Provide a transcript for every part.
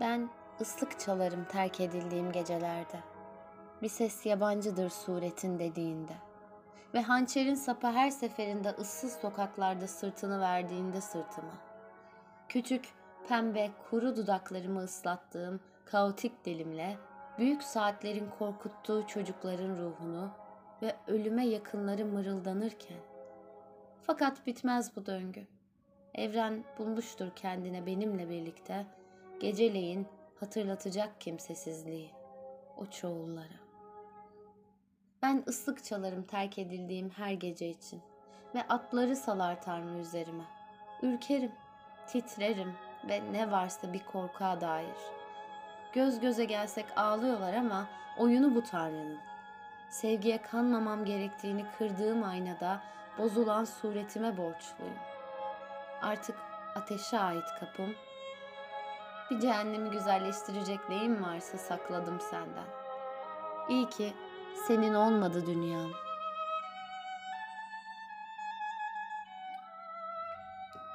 Ben ıslık çalarım terk edildiğim gecelerde. Bir ses yabancıdır suretin dediğinde. Ve hançerin sapı her seferinde ıssız sokaklarda sırtını verdiğinde sırtıma. Küçük, pembe, kuru dudaklarımı ıslattığım kaotik dilimle büyük saatlerin korkuttuğu çocukların ruhunu ve ölüme yakınları mırıldanırken. Fakat bitmez bu döngü. Evren bulmuştur kendine benimle birlikte geceleyin hatırlatacak kimsesizliği o çoğullara. Ben ıslık çalarım terk edildiğim her gece için ve atları salar Tanrı üzerime. Ürkerim, titrerim ve ne varsa bir korkuğa dair. Göz göze gelsek ağlıyorlar ama oyunu bu Tanrı'nın. Sevgiye kanmamam gerektiğini kırdığım aynada bozulan suretime borçluyum. Artık ateşe ait kapım. Bir cehennemi güzelleştirecek neyim varsa sakladım senden. İyi ki senin olmadı dünyam.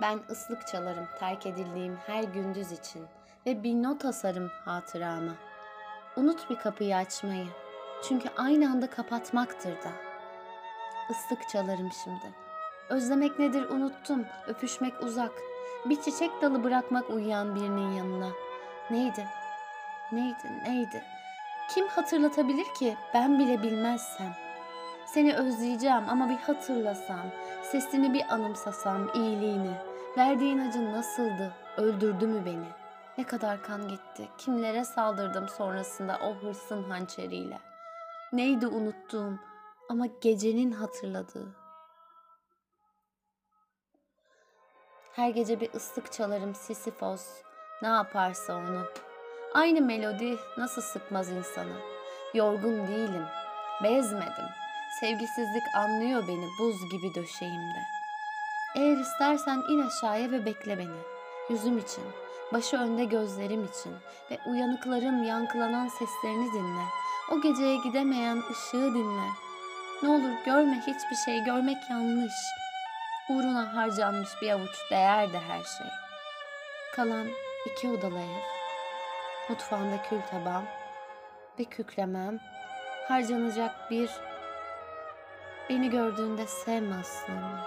Ben ıslık çalarım terk edildiğim her gündüz için ve bir not asarım hatırama. Unut bir kapıyı açmayı. Çünkü aynı anda kapatmaktır da. Islık çalarım şimdi. Özlemek nedir unuttum, öpüşmek uzak. Bir çiçek dalı bırakmak uyuyan birinin yanına. Neydi? Neydi? Neydi? Kim hatırlatabilir ki ben bile bilmezsem? Seni özleyeceğim ama bir hatırlasam, sesini bir anımsasam, iyiliğini. Verdiğin acı nasıldı? Öldürdü mü beni? Ne kadar kan gitti? Kimlere saldırdım sonrasında o hırsın hançeriyle? Neydi unuttuğum ama gecenin hatırladığı? Her gece bir ıslık çalarım Sisyphos. Ne yaparsa onu. Aynı melodi nasıl sıkmaz insanı. Yorgun değilim. Bezmedim. Sevgisizlik anlıyor beni buz gibi döşeğimde. Eğer istersen in aşağıya ve bekle beni. Yüzüm için, başı önde gözlerim için ve uyanıkların yankılanan seslerini dinle. O geceye gidemeyen ışığı dinle. Ne olur görme hiçbir şey, görmek yanlış. Uğruna harcanmış bir avuç değer de her şey. Kalan iki odalı ev. Mutfağında kül tabağım ve kükremem. Harcanacak bir beni gördüğünde sevme aslımı.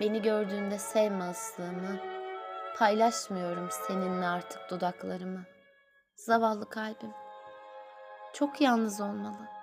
Beni gördüğünde sevme aslımı. Paylaşmıyorum seninle artık dudaklarımı. Zavallı kalbim. Çok yalnız olmalı.